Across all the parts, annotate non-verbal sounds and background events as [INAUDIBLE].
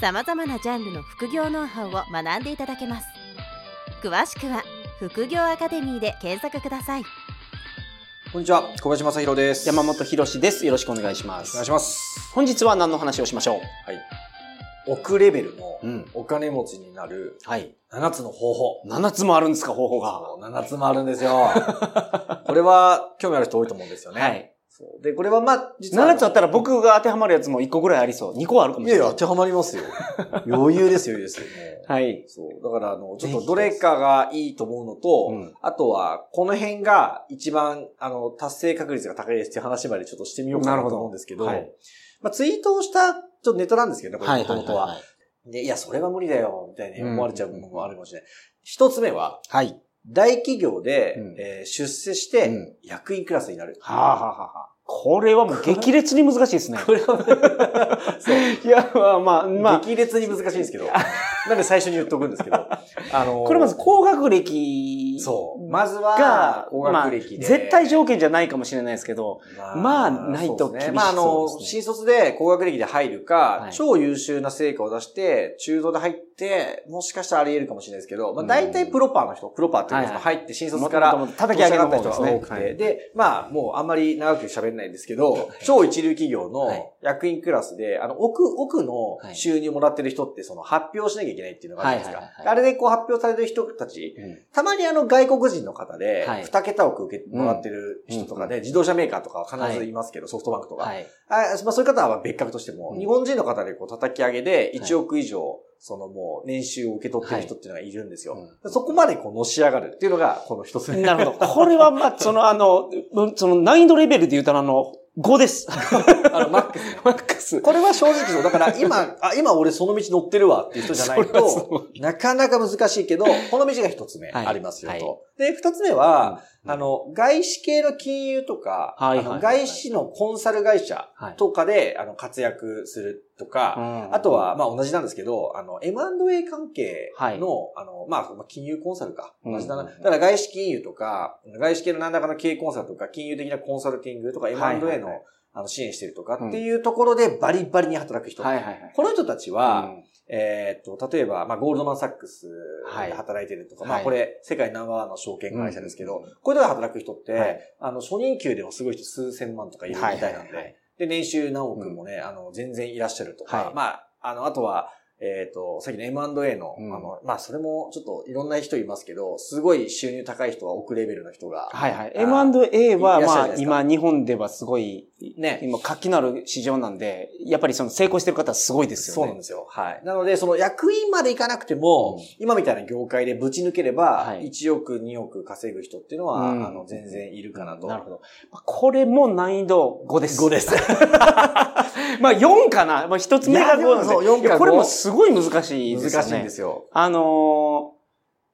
さまざまなジャンルの副業ノウハウを学んでいただけます詳しくは副業アカデミーで検索くださいこんにちは、小林正宏です。山本博史です。よろしくお願いします。お願いします。本日は何の話をしましょはい。億レベルのううん。お金持ちになるはい。7つの方法。7つもあるんですか、方法が。7つもあるんですよ。[LAUGHS] これは興味ある人多いと思うんですよね。はい。そうで、これはまあ、実は。7つあったら僕が当てはまるやつも1個ぐらいありそう。2個あるかもしれない。いやいや、当てはまりますよ。余裕ですよ、余裕ですよ。[LAUGHS] はい。そう。だから、あの、ちょっとどれかがいいと思うのと、うんあとは、この辺が一番、あの、達成確率が高いですっていう話までちょっとしてみようかなと思うんですけど、はいまあ、ツイートをした、ちょっとネタなんですけどね、これ、はい。もともとは。い。で、いや、それは無理だよ、みたいに思われちゃうものもあるかもしれない。一つ目は、はい。大企業で、うんえー出世してうん、役員クラスになる。はあ、はあはあはあ、これはもう激烈に難しいですね。これは、そう。いや、まあまあ、まあ、激烈に難しいんですけど、なんで最初に言っとくんですけど、あのーこれまず高学歴そう。まずはが、、高まあ、学歴で。絶対条件じゃないかもしれないですけど、まあないと厳しそうですね。まあ、あの、新卒で高学歴で入るか、はい。超優秀な成果を出して、中途で入って、もしかしたらあり得るかもしれないですけど、まあ、大体プロパーの人、プロパーっていうか、はいはい。入って新卒から、叩き上げた人が多くて、はいで、まあ、もうあんまり長く喋れないんですけど、超一流企業はい。の役員クラスで、あの、奥、奥のはい収入もらってる人って、その、発表しなきゃいけないっていうのがあるじゃないですか。はいはいはいあれでこう発表されてる人たち、うんたまにあの外国人の方ではい、二桁億受けもらってる人とかで、自動車メーカーとかは必ずいますけど、ソフトバンクとか。はい。あまあ、そういう方は別格としても、うん日本人の方でこう叩き上げで1億以上、そのもう年収を受け取ってる人っていうのがいるんですよ。うんそこまでこうのし上がるっていうのが、この一つ目。なるほど。これは、まあ、その、あの、その難易度レベルで言うと、あの、5です。[LAUGHS] あの、マックスね。マックス。これは正直そう。だから今、あ、今俺その道乗ってるわっていう人じゃないと [LAUGHS] ご、なかなか難しいけど、この道が一つ目はいありますよはいと。で、二つ目は、うんあの、外資系の金融とか、はいはいはいあの外資のコンサル会社はいとかで、あの、活躍するとか、あとは、まあ同じなんですけど、あの、M&A 関係の、はい。あの、まあ、金融コンサルか。同じだな。うん。だから外資金融とか、外資系の何らかの経営コンサルとか、金融的なコンサルティングとか、はいはい M&A の、あの支援してるとかっていうところでバリバリに働く人。はいはいはい。この人たちは、うん。えーっと、例えば、まあ、ゴールドマンサックスで働いてるとか、まあ、はいこれ、世界ナンバーワンの証券会社ですけど、うんこういうところで働く人って、はいあの、初任給でもすごい人数千万とかいるみたいなんで、はいはいはいで、年収何億もね、あの、全然いらっしゃると。か、はい。まあ、あの、あとは、えっ、と、さっきの M&A の、うんあの、まあ、それもちょっといろんな人いますけど、すごい収入高い人は億レベルの人が。はいはい。あ M&A はいまあ今日本ではすごい、ね。今活気のある市場なんで、やっぱりその成功してる方はすごいですよね。そうなんですよ。はい。なので、その役員までいかなくても、うん今みたいな業界でぶち抜ければ、はい1億、2億稼ぐ人っていうのは、うんあの、全然いるかなと。なるほど。まあこれも難易度5です。5です。[LAUGHS] [LAUGHS] まあ4かな。まあ1つ目が5なんで。いやでもそう4かいやこれ5もすごい難しいですよね。難しいんですよ。あのー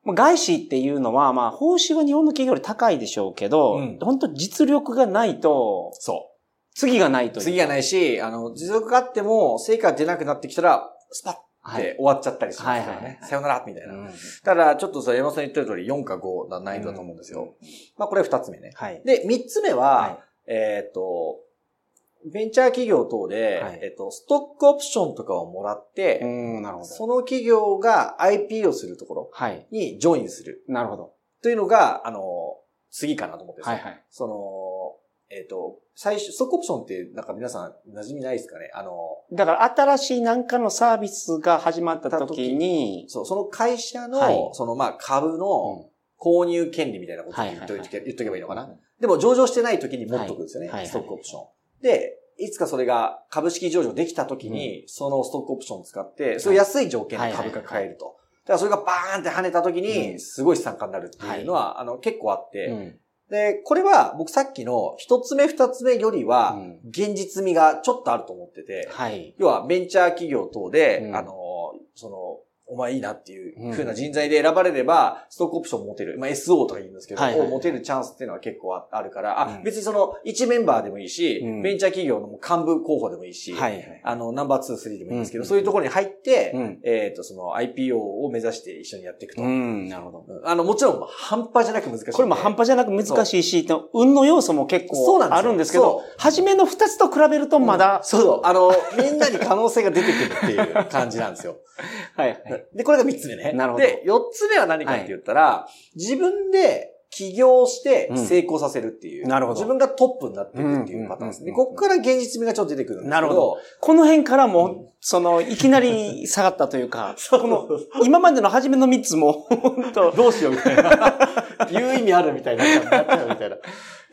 まあ外資っていうのは、まあ、報酬は日本の企業より高いでしょうけど、うん本当実力がないと、そ次がないとう。いう。次がないし、あの、実力があっても、成果が出なくなってきたら、スパッって終わっちゃったりしますからね。はいはいはいさよならみたいな。うんただ、ちょっとさ、山本さん言ってる通り4か5な難易度だと思うんですよ。まあ、これ2つ目ね。はい。で、3つ目は、はえっ、と、ベンチャー企業等で、はいえっ、と、ストックオプションとかをもらって、なるほど。その企業が IP をするところはい。にジョインするなるほど。というのが、あの、次かなと思ってはいはい。その、えっ、と、最初、ストックオプションってなんか皆さん馴染みないですかね？あの、だから新しい何かのサービスが始まった時に、そう、その会社の、はいそのまあ株の購入権利みたいなことを言っといて、言っとけばいいのかな、はいでも上場してない時に持っとくんですよね。はいはいストックオプション。で、いつかそれが株式上場できた時に、そのストックオプションを使って、それ安い条件で株価買えると。だからそれがバーンって跳ねた時うに、ん。すごい資産家になるっていうのは、あの、結構あって、うん。で、これは僕さっきの一つ目二つ目よりはうん、現実味がちょっとあると思ってて、はい。要はベンチャー企業等で、うん。あの、その、お前いいなっていう風な人材で選ばれれば、ストックオプション持てる。まあ SO とか言うんですけど、はいはい持てるチャンスっていうのは結構ああるから、あ、うん別にその1メンバーでもいいし、うんベンチャー企業の幹部候補でもいいし、はいはい。あの、ナンバー2、3でもいいんですけど、うんそういうところに入って、うんえっ、と、その IPO を目指して一緒にやっていくと。うん、なるほど。うんあの、もちろん半端じゃなく難しい。これも半端じゃなく難しいし、運の要素も結構あるんですけど初めの二つと比べるとまだ、そうそう。あの、[LAUGHS] みんなに可能性が出てくるっていう感じなんですよ。は [LAUGHS] いはい。で、これが3つ目ね。なるほどで、4つ目は何かって言ったら、自分で起業して成功させるっていう。うんなるほど自分がトップになっていくっていうパターンですね。うんうんうんうんここから現実味がちょっと出てくるんですけど。なるほど。この辺からも、うんその、いきなり下がったというか、[LAUGHS] そうこの、今までの初めの3つも、本当どうしようみたいな。[LAUGHS] 言う意味あるみたいにななっちゃうみたいな。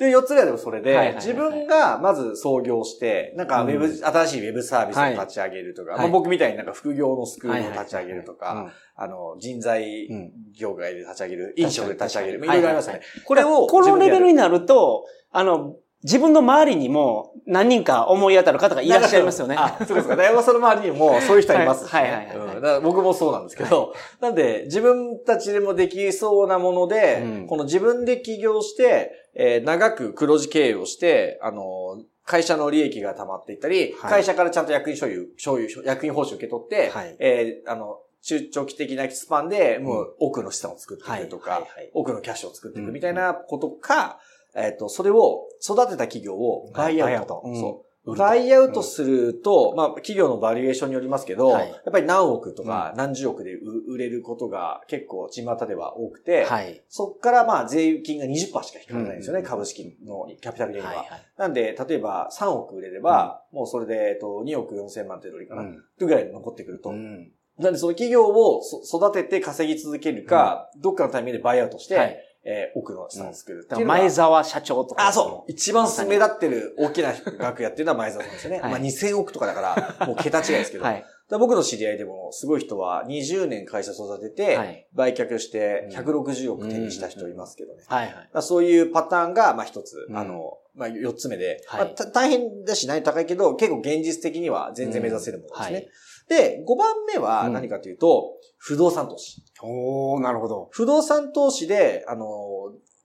で、四つ目はでもそれで、自分がまず創業して、なんかウェブ、うん新しいウェブサービスを立ち上げるとか、はい。まあ、僕みたいになんか副業のスクールを立ち上げるとか、うん。あの、人材うん。業界で立ち上げる、飲食で立ち上げる、いろいろありますよね。はいこれを、このレベルにになると、あの、自分の周りにも何人か思い当たる方がいらっしゃいますよね。あ、そうですか。大山さんの周りにもそういう人いますし、ね。はい。はい。はい。はい。うん。だから僕もそうなんですけど、なんで自分たちでもできそうなもので、うん。この自分で起業して、えー長く黒字経営をして、あの、会社の利益が溜まっていったり、はい。会社からちゃんと役員所有、所有、役員報酬受け取って、はい。えーあの、中長期的なスパンでもう多くの資産を作っていくとか、はい。はい。はい。多くのキャッシュを作っていくみたいなことか、えっ、と、それを育てた企業をバイアウト。はいバイアウト。うん。そう。バイアウトすると、まあ、企業のバリエーションによりますけど、はい。やっぱり何億とか何十億で売売れることが結構巷では多くて、はい。そっからまあ税金が20%しか引かれないんですよね、うん株式のキャピタルゲインは。なんで、例えば3億売れれば、もうそれで、えっと、2億4千万ってどれかな、ってぐらいで残ってくると。うん。なんでその企業をそ育てて稼ぎ続けるか、どっかのタイミングでバイアウトして、はいえー奥の資産を作るってだからいうのが前澤社長とか。あ、そう。一番目立ってる大きな額やってるのは前澤さんですよね。はいまあ2000億とかだから、[LAUGHS] もう桁違いですけど。はい。僕の知り合いでも、すごい人は20年会社育てて、はい。売却してうん160億手にした人いますけどね。はいはい。まあそういうパターンが、まあ一つ、うんあの、まあ四つ目で、はいまあた大変だし難易度高いけど、結構現実的には全然目指せるものですね。はいで、5番目は何かというと、不動産投資。おー、なるほど。不動産投資で、あの、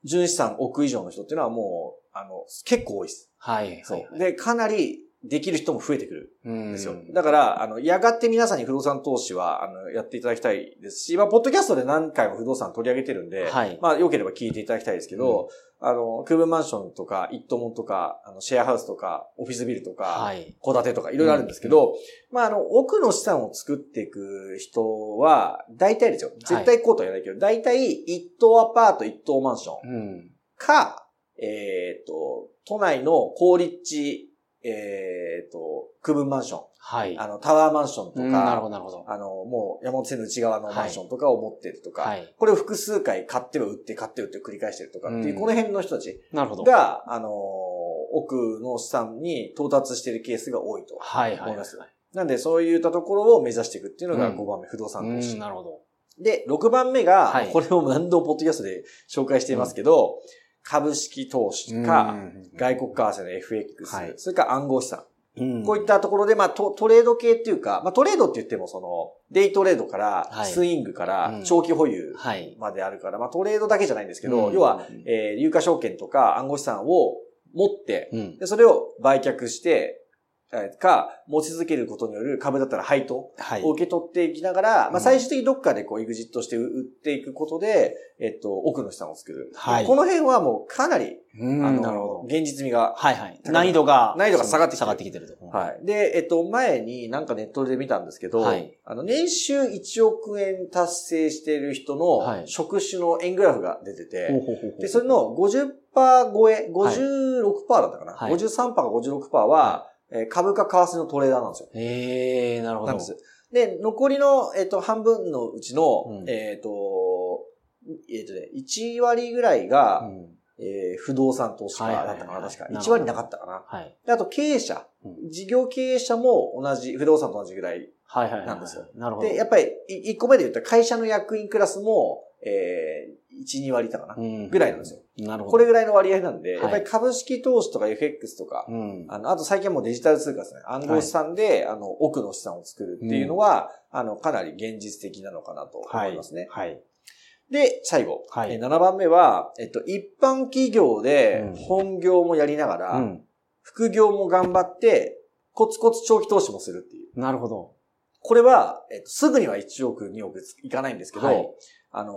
純資産億以上の人っていうのはもう、あの、結構多いです。はい。そう。で、かなりできる人も増えてくるうんんですよ。だから、あの、やがて皆さんに不動産投資は、あの、やっていただきたいですし、まあ、ポッドキャストで何回も不動産取り上げてるんで、はいまあ、良ければ聞いていただきたいですけど、あの、空分マンションとか、一棟門とか、あの、シェアハウスとか、オフィスビルとか、はい。戸建てとかいろいろあるんですけど、まあ、あの、奥の資産を作っていく人は、大体ですよ。絶対こうとは言わないけど、大体一棟アパート、一棟マンションうん。か、えっ、と、都内の高立地、えっ、と、区分マンション、はい。あの、タワーマンションとか、うんなるほど、なるほど。あの、もう山手線の内側のマンションとかを持ってるとか、はい。これを複数回買っては売って、買っては売って繰り返してるとかっていう、うんこの辺の人たちなるほど。が、あの、奥の資産に到達しているケースが多いと。はいはい。思いますなんで、そういったところを目指していくっていうのがうん5番目、不動産うん、投資。なるほど。で、6番目が、はいこれを何度もポッドキャストで紹介していますけど、株式投資か、外国為替の FX、はいそれから暗号資産。うんこういったところで、まあト、トレード系っていうか、まあ、トレードって言っても、その、デイトレードから、はいスイングかうらん、長期保有はい。まであるから、まあ、トレードだけじゃないんですけど、うん要は、えー有価証券とか暗号資産を持って、うん。で、それを売却して、えーか、持ち続けることによる株だったら配当はい。を受け取っていきながら、うんまあ、最終的にどっかでこう、エグジットして売っていくことで、えっと、奥の資産を作る。はいこの辺はもうかなり、うんあの、。現実味がはいはい。難易度が。難易度が下がってきてる下がってきてると。はい。で、えっと、前になんかネットで見たんですけど、はいあの、年収1億円達成している人のはい職種の円グラフが出てて、で、それの50%超え、56%だったかな、はい53%か56%は、えー株価為替のトレーダーなんですよ。へえ、なるほど。なんです。で、残りの、えっ、と、半分のうちの、うんえっ、と、えっ、とね、1割ぐらいが、うんえー不動産投資家だったかな、確か。なるほど1割なかったかな。はい。であと、経営者、うん事業経営者も同じ、不動産と同じぐらい。はいはいはい。なんですよ。なるほど。で、やっぱり、1個目で言ったら会社の役員クラスも、えー、1、2割いたかな。うんぐらいなんですよ。なるほど。これぐらいの割合なんで、はいやっぱり株式投資とか FX とか、うん。あの、あと最近はもうデジタル通貨ですね。暗号資産で、あの、奥の資産を作るっていうのは、あの、かなり現実的なのかなと思いますね。はい。で、最後。はいえ7番目は、えっと、一般企業でうん本業もやりながら、うん。副業も頑張って、コツコツ長期投資もするっていう。なるほど。これは、えっと、すぐには1億、2億いかないんですけど、はいあの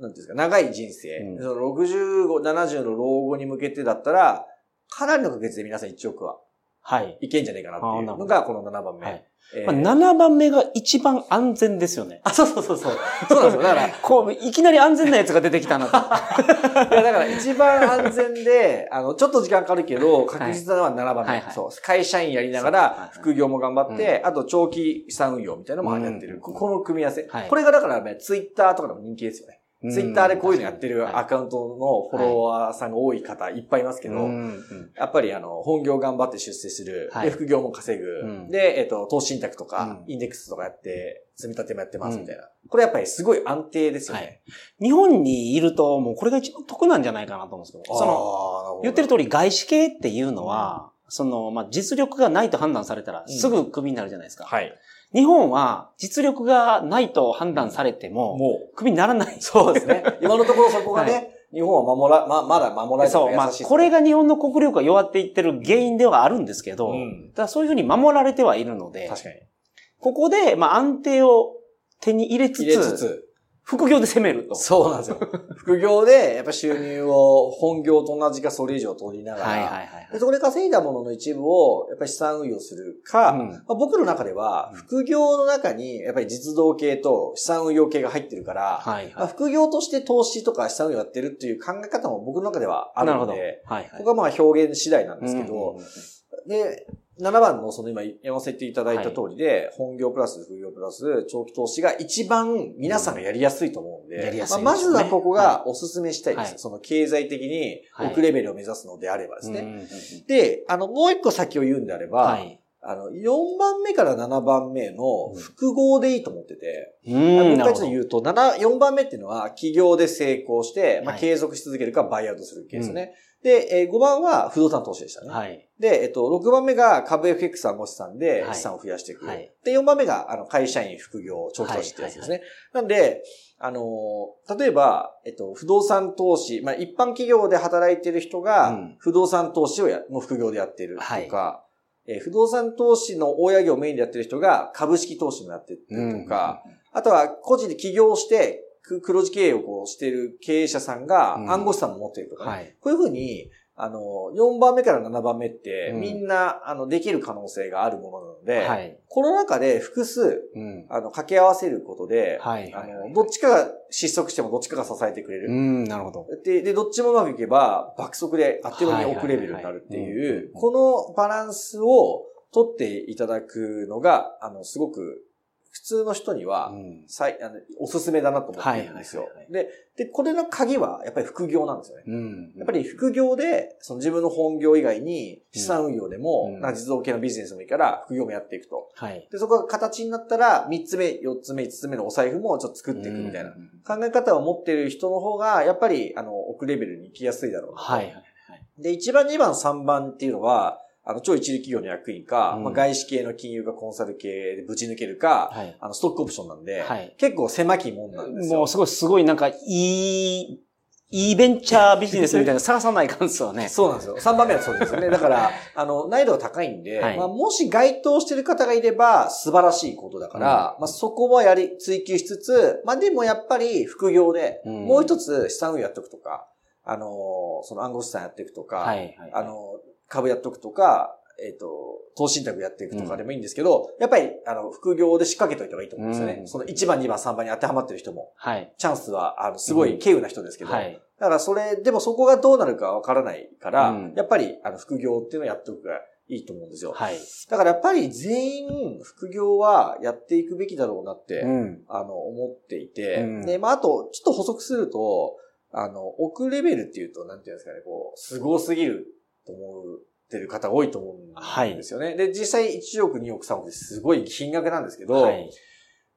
ー、なんていうんですか、長い人生、うん。その65、70の老後に向けてだったら、かなりの確率で皆さん1億ははい。いけんじゃないかなっていうのが、この7番目。はい。えーまあ、7番目が一番安全ですよね。あ、そうそうそうそう。そうなんですよ。だから、[LAUGHS] こう、いきなり安全なやつが出てきたなと。[LAUGHS] いや、だから一番安全で、あの、ちょっと時間かかるけど、確実なのは7番目。はいはいそう。会社員やりながらは、い副業も頑張って、あと長期資産運用みたいなのもやってる。うんここの組み合わせ。はいこれがだからね、ツイッターとかでも人気ですよね。ツイッターでこういうのやってるはいアカウントのフォロワーさんが多い方いっぱいいますけど、やっぱりあの、本業頑張って出世する。はいで、副業も稼ぐ。うんで、えっと、投資信託とか、うんインデックスとかやって、積み立てもやってますみたいな。これやっぱりすごい安定ですよね。日本にいると、もうこれが一番得なんじゃないかなと思うんですけど、その、の言ってる通り外資系っていうのは、その、まあ、実力がないと判断されたら、すぐクビになるじゃないですか。はい。日本は、実力がないと判断されても、もう、クビにならない。そうですね。[LAUGHS] 今のところそこがね、は日本は守ら、ま、まだ守られてそう、まあ、これが、が日本の国力が弱っていってる原因ではあるんですけど、うんただそういうふうに守られてはいるので、確かに。ここで、まあ、安定を手に入れつつ、入れつつ、副業で攻めると。そうなんですよ。[LAUGHS] 副業で、やっぱ収入を本業と同じかそれ以上取りながら、はいはいはいでそこで稼いだものの一部を、やっぱり資産運用するか、うんまあ、僕の中では、副業の中に、やっぱり実動系と資産運用系が入ってるから、はいまあ、副業として投資とか資産運用やってるっていう考え方も僕の中ではある。ので、はいはい。ここはまあ表現次第なんですけど、うんうんうんで、7番のその今読ませていただいた通りで、本業プラス副業プラス長期投資が一番皆さんがやりやすいと思うんで、やりやすいまずはここがお勧めしたいです。はい。その経済的に奥レベルを目指すのであればですね。で、あの、もう一個先を言うんであれば、はい。あの、4番目から7番目の複合でいいと思ってて、うん。もう一回ちょっと言うと、7、4番目っていうのは企業で成功して、まあ、はい。継続し続けるかバイアウトするケースね。で、えー5番は不動産投資でしたね。はい。で、えっと、6番目が株 FX 暗号資産ではい資産を増やしていく。はいで、4番目が、あの、会社員、副業、長期投資ってやつですね。なんで、あのー例えば、えっと、不動産投資、まあ、一般企業で働いてる人うがん、不動産投資をや、の副業でやってるとか、はいえー不動産投資の大家業をメインでやってる人が株式投資もやってるとか、あとは個人で起業して、く黒字経営をこうしている経営者さんがうん暗号資産も持っているとかね、はい。こういうふうに、あの、4番目から7番目って、うんみんな、あの、できる可能性があるものなので、はい。この中で複数、うん。あの、掛け合わせることで、はいあの、どっちかが失速してもどっちかが支えてくれる。うん、なるほど。で、で、どっちもうまくいけば、爆速であっという間に奥レベルになるっていう、このバランスを取っていただくのが、あの、すごく、普通の人には、うん最あのおすすめだなと思ってるんですよはいはいはい。で、で、これの鍵は、やっぱり副業なんですよね。うん。やっぱり副業で、その自分の本業以外に資産運用でも、うんなんか実動系のビジネスでもいいから、副業もやっていくと。はい。で、そこが形になったら、3つ目、4つ目、5つ目のお財布もちょっと作っていくみたいな考え方を持っている人の方が、やっぱり、あの、奥レベルに行きやすいだろうなとはいはいはい。で、1番、2番、3番っていうのは、あの、超一流企業の役員か、うんまあ、外資系の金融かコンサル系でぶち抜けるか、はい。あの、ストックオプションなんで、はい結構狭きもんなんですよ。もうすごい、すごいなんか、いい、いいベンチャービジネスみたいなの探さないかんですよね。[LAUGHS] そうなんですよ。3番目はそうですよね。[LAUGHS] だから、あの、難易度が高いんで、はいまあ、もし該当してる方がいれば素晴らしいことだから、まあ、そこもやり、追求しつつ、まあ、でもやっぱり副業で、うんもう一つ資産運用やっとくとか、あの、その暗号資産やっていくとか、はいはいはいあの、株やっとくとか、えっ、と、投資信託やっていくとかでもいいんですけど、やっぱり、あの、副業で仕掛けといた方がいいと思うんですよね。うんその1番、2番、3番に当てはまってる人も、はい。チャンスは、あの、すごい稀有な人ですけど、はい。だからそれ、でもそこがどうなるかわからないから、うんやっぱり、あの、副業っていうのをやっておくがいいと思うんですよ。はい。だからやっぱり全員、副業はやっていくべきだろうなって、うん。あの、思っていて、うんで、まあ、あと、ちょっと補足すると、あの、奥レベルっていうと、なんていうんですかね、こう、凄すぎると思ってる方多いと思うんですよね。で、実際1億、2億、3億ですごい金額なんですけど、はい。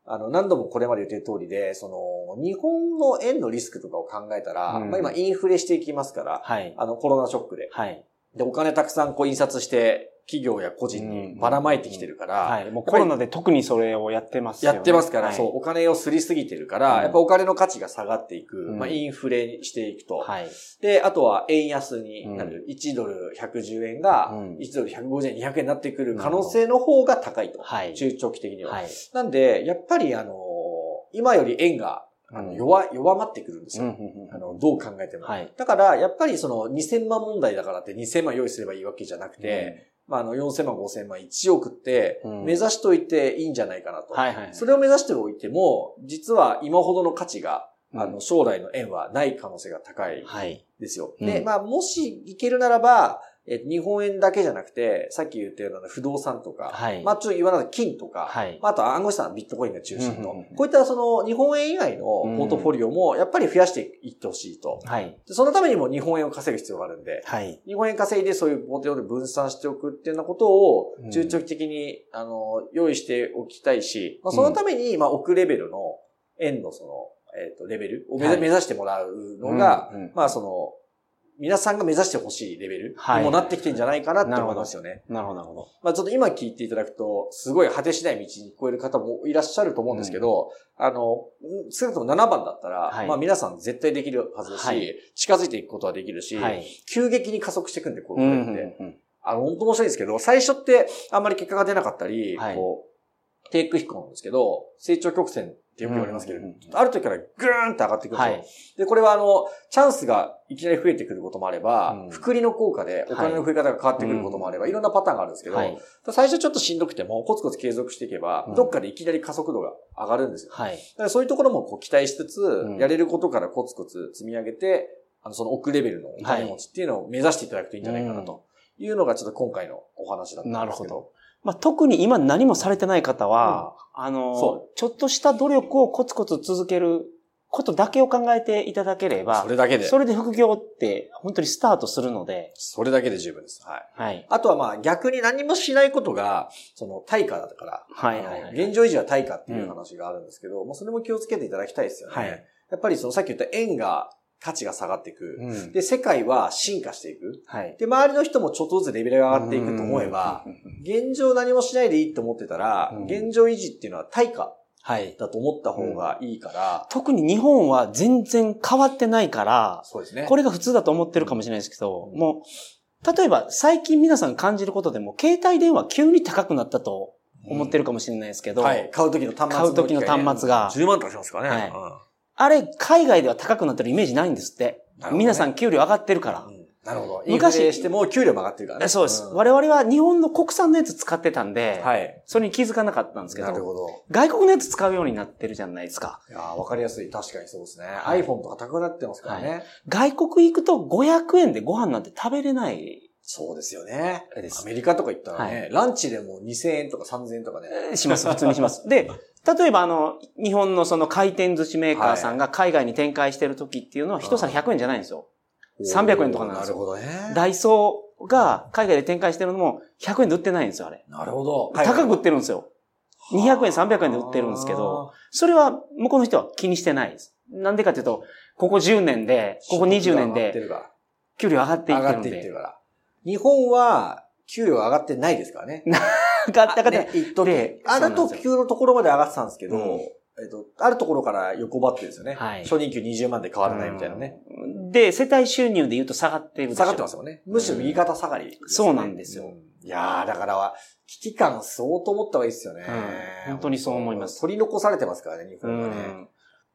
あの、何度もこれまで言ってる通りで、その、日本の円のリスクとかを考えたら、うんまあ今インフレしていきますから、はい。あの、コロナショックで。はい。で、お金たくさんこう印刷して、企業や個人にばらまいてきてるから、はい。もうコロナで特にそれをやってますよね。やってますから、はいそう、お金をすりすぎてるから、うんやっぱお金の価値が下がっていく、うんまあ、インフレにしていくと。はい。で、あとは円安になる。1ドル110円がうん1ドル150円、200円になってくる可能性の方が高いと。はい。中長期的には。はい。なんで、やっぱりあの、今より円があのうん弱、弱まってくるんですうんよ。うんうんあの、どう考えても。はい。だから、やっぱりその2000万問題だからって2000万用意すればいいわけじゃなくて、まあ、あの、4000万、5000万、1億ってうん目指しといていいんじゃないかなと。はいはい。それを目指しておいても、実は今ほどの価値が、うんあの、将来の円はない可能性が高いはい。ですよ。うんで、まあ、もしいけるならば、え日本円だけじゃなくて、さっき言ったような不動産とか、はいまあ、ちょっと言わない金とか、はい。まあ、あと暗号資産、ビットコインが中心の、うんうんうんこういったその日本円以外のポートフォリオもやっぱり増やしていってほしいと。はい。でそのためにも日本円を稼ぐ必要があるんで、はい。日本円稼いでそういうポートフォリオで分散しておくっていうようなことをうん中長期的に、あの、用意しておきたいし、まあ、そのために、まあ、置くレベルの円のその、えっ、と、レベルを目,、指してもらうのが、うんうんまあ、その、皆さんが目指してほしいレベルはいにもなってきてんじゃないかなって思いますよね。なるほど、なるほど。まあちょっと今聞いていただくと、すごい果てしない道に聞こえる方もいらっしゃると思うんですけど、あの、少なくとも7番だったら、はいまあ皆さん絶対できるはずだし、はい近づいていくことはできるし、はい。急激に加速していくんで、こうんれって。あの、本当面白いんですけど、最初ってあんまり結果が出なかったり、はいこう、低空飛行なんですけど、成長曲線ってよく言われますけど、うんうんうんある時からグーンって上がっていくんですよ。はい。で、これはあの、チャンスがいきなり増えてくることもあれば、うん複利の効果でお金の増え方が変わってくることもあれば、はいい、ろんなパターンがあるんですけど、はい。最初ちょっとしんどくても、コツコツ継続していけば、うんどっかでいきなり加速度が上がるんですよ。はい。だからそういうところもこう期待しつつ、んやれることからコツコツ積み上げて、あの、その奥レベルのお金持ちっていうのを目指していただくといいんじゃないかなというのがちょっと今回のお話だったんですけど。なるほど。まあ、特に今何もされてない方は、あのそ、ちょっとした努力をコツコツ続けることだけを考えていただければそ、れだけで、それで副業って本当にスタートするので、それだけで十分です。はい。はい。あとはまあ逆に何もしないことが、その対価だから、はいはいはい現状維持は対価っていう話があるんですけど、まあそれも気をつけていただきたいですよね。はいやっぱりそのさっき言った円が価値が下がっていく。うんで、世界は進化していく。はい。で、周りの人もちょっとずつレベルが上がっていくと思えば、うんうんうんうん現状何もしないでいいと思ってたら、うん現状維持っていうのは対価はい。だと思った方がいいから、特に日本は全然変わってないから、そうですね。これが普通だと思ってるかもしれないですけど、うんもう、例えば最近皆さん感じることでも、携帯電話急に高くなったと思ってるかもしれないですけど、はい。買う時の端末買う時の端末が10万とかしますからね。はいあれ、海外では高くなってるイメージないんですって。ね皆さん給料上がってるからう。んなるほど。昔昔しても給料も上がってるからね。そうです、ん我々は日本の国産のやつ使ってたんで、はい。それに気づかなかったんですけど、なるほど。外国のやつ使うようになってるじゃないですか。いやーわかりやすい。確かにそうですね。はい iPhone とか高くなってますからね。外国行くと500円でご飯なんて食べれないそうですよね。アメリカとか行ったらね、はランチでも2000円とか3000円とかね。えーします、普通にします。で、例えばあの、日本のその回転寿司メーカーさんが海外に展開してる時っていうのは一皿100円じゃないんですよ。300円とかなんですよなるほどね。ダイソーが海外で展開してるのも100円で売ってないんですよ、あれ。なるほど。高く売ってるんですよ。200円、300円で売ってるんですけど、それは向こうの人は気にしてないです。なんでかっていうと、ここ10年で、ここ20年で、給料上がっていってるんで上がっていってる。から。日本は、給料上がってないですからね。[LAUGHS] 上がったかね、一時であるとそうなんです給のところまで上がってたんですけど、うんえっと、あるところから横ばってですよね。はい初任給20万で変わらないみたいなね。うん。で、世帯収入で言うと下がってる下がってますよね。むしろ右肩下がりね、そうなんですようんいやー、だからは、危機感相当持った方がいいですよね、うん本当にそう思います取り残されてますからね、日う本がね。ん。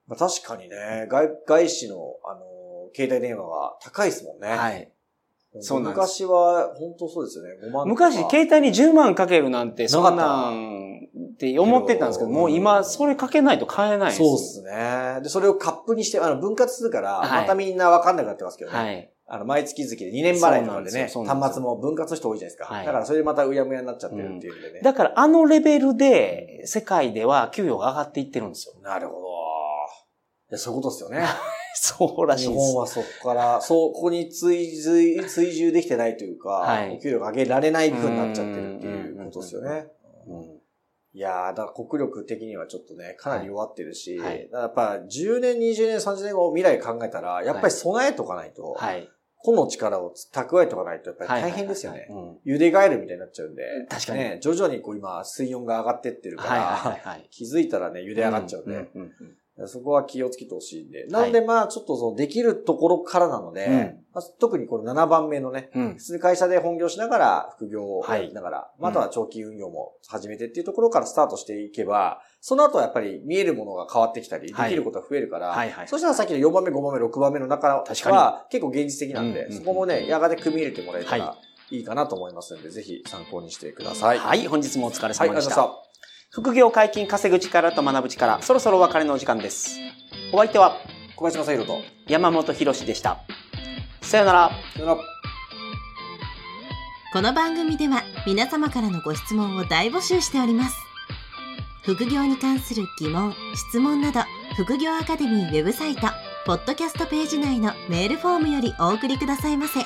まあ、確かにね、外、外資の、あのー携帯電話が高いですもんね。はい。そうなんです昔は、本当そうですよね。5万昔、携帯に10万かけるなんて、そんなんって思ってたんですけど、もう今、それかけないと買えないです。そうですね。で、それをカップにして、あの、分割するから、はいまたみんなわかんなくなってますけどね。はい。あの、毎月々で2年払いとかでね、で端末も分割の人多いじゃないですか。はいだからそれでまたうやむやになっちゃってるっていうんでね。だから、あのレベルで、世界では給与が上がっていってるんですよ。なるほど。いや、そういうことですよね。[LAUGHS] [LAUGHS] そうらし日いです本。はそこから、そう、ここに追随、追従できてないというか、はいお給料が上げられない風になっちゃってるっていうことですよね。うんいやー、だから国力的にはちょっとね、かなり弱ってるし、はいだからやっぱ10年、20年、30年後未来考えたら、やっぱり備えとかないと、はい。個の力を蓄えておかないとやっぱり大変ですよね。茹でガエルみたいになっちゃうんで。確かに。ね、徐々にこう今水温が上がってってるから、気づいたらね、茹で上がっちゃうんで。そこは気をつけてほしいんで。なのでまあちょっとそのできるところからなので、まあ、特にこの7番目のね、普通に会社で本業しながら副業をやりながら、または長期運用も始めてっていうところからスタートしていけば、その後はやっぱり見えるものが変わってきたり、できることが増えるから、そしたらさっきの4番目、5番目、6番目の中は結構現実的なんで、そこもね、やがて組み入れてもらえたらい。いかなと思いますので、ぜひ参考にしてください。はい、本日もお疲れ様でした。副業解禁稼ぐ力と学ぶ力、そろそろお別れのお時間です。お相手は小林正宏と山本博でした。さよなら。さよなら。この番組では皆様からのご質問を大募集しております。副業に関する疑問、質問など、副業アカデミーウェブサイト、ポッドキャストページ内のメールフォームよりお送りくださいませ。